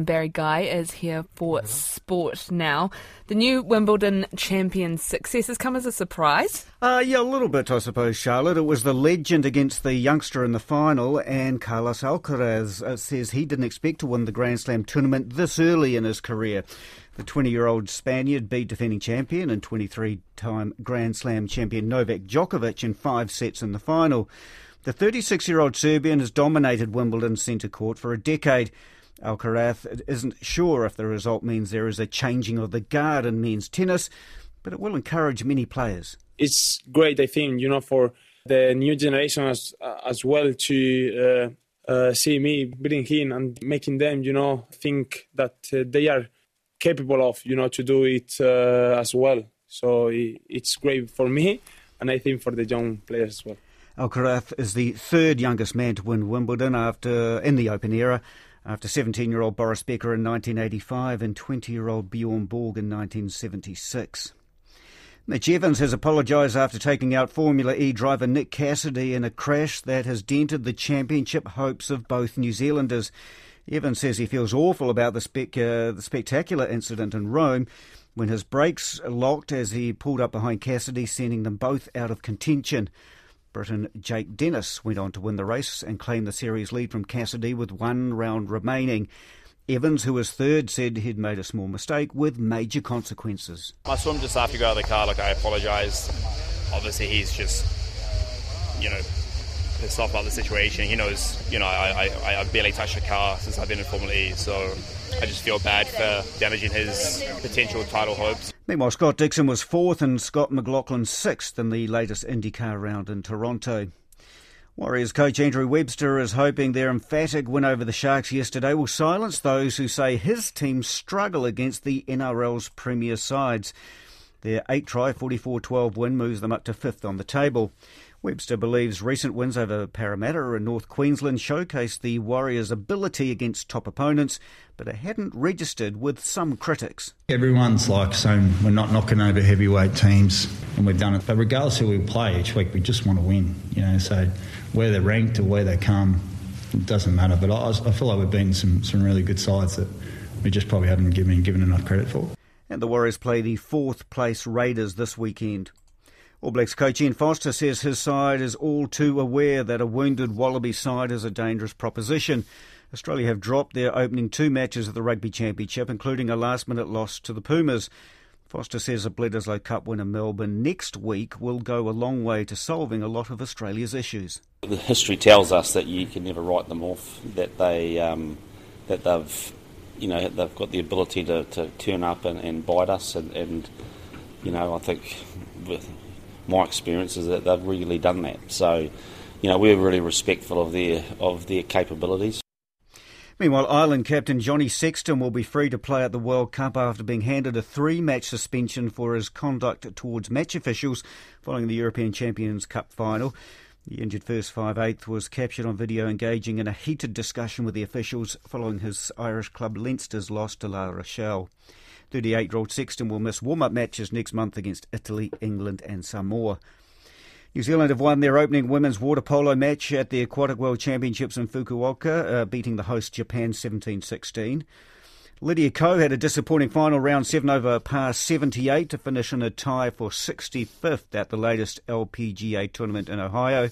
Barry Guy is here for sport now. The new Wimbledon champion's success has come as a surprise. Uh, yeah, a little bit, I suppose, Charlotte. It was the legend against the youngster in the final, and Carlos Alcaraz uh, says he didn't expect to win the Grand Slam tournament this early in his career. The 20 year old Spaniard beat defending champion and 23 time Grand Slam champion Novak Djokovic in five sets in the final. The 36 year old Serbian has dominated Wimbledon's centre court for a decade. Alcaraz isn't sure if the result means there is a changing of the guard in men's tennis, but it will encourage many players. It's great, I think, you know, for the new generation as, as well to uh, uh, see me beating in and making them, you know, think that uh, they are capable of, you know, to do it uh, as well. So it's great for me and I think for the young players as well. Alcaraz is the third youngest man to win Wimbledon after in the Open era after 17 year old Boris Becker in 1985 and 20 year old Bjorn Borg in 1976. Mitch Evans has apologised after taking out Formula E driver Nick Cassidy in a crash that has dented the championship hopes of both New Zealanders. Evans says he feels awful about the, spec- uh, the spectacular incident in Rome when his brakes locked as he pulled up behind Cassidy, sending them both out of contention. Briton Jake Dennis went on to win the race and claim the series lead from Cassidy with one round remaining. Evans, who was third, said he'd made a small mistake with major consequences. I saw him just after you got out of the car, like I apologise. Obviously, he's just, you know, pissed off about the situation. He knows, you know, I, I, I barely touched the car since I've been in Formula E, so I just feel bad for damaging his potential title hopes. Meanwhile, Scott Dixon was fourth and Scott McLaughlin sixth in the latest IndyCar round in Toronto. Warriors coach Andrew Webster is hoping their emphatic win over the Sharks yesterday will silence those who say his team struggle against the NRL's premier sides. Their 8 try 44 12 win moves them up to fifth on the table. Webster believes recent wins over Parramatta and North Queensland showcased the Warriors' ability against top opponents, but it hadn't registered with some critics. Everyone's like saying we're not knocking over heavyweight teams, and we've done it. But regardless who we play each week, we just want to win. You know, so where they're ranked or where they come, it doesn't matter. But I, I feel like we've beaten some, some really good sides that we just probably haven't given, given enough credit for. And the Warriors play the fourth place Raiders this weekend. All Blacks coach Ian Foster says his side is all too aware that a wounded Wallaby side is a dangerous proposition. Australia have dropped their opening two matches of the Rugby Championship, including a last minute loss to the Pumas. Foster says a Bledisloe Cup win in Melbourne next week will go a long way to solving a lot of Australia's issues. The history tells us that you can never write them off, that, they, um, that they've, you know, they've got the ability to, to turn up and, and bite us. And, and, you know, I think my experience is that they've really done that. So, you know, we're really respectful of their of their capabilities. Meanwhile, Ireland captain Johnny Sexton will be free to play at the World Cup after being handed a three match suspension for his conduct towards match officials following the European Champions Cup final. The injured first five eighth was captured on video engaging in a heated discussion with the officials following his Irish club Leinster's loss to La Rochelle. 38 year old Sexton will miss warm up matches next month against Italy, England, and Samoa. New Zealand have won their opening women's water polo match at the Aquatic World Championships in Fukuoka, uh, beating the host Japan 17 16. Lydia Ko had a disappointing final round 7 over par 78 to finish in a tie for 65th at the latest LPGA tournament in Ohio.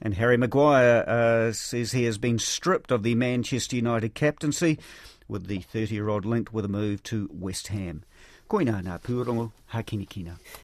And Harry Maguire uh, says he has been stripped of the Manchester United captaincy with the 30 year old linked with a move to West Ham. Koina ngā pūrongo, hakini kina.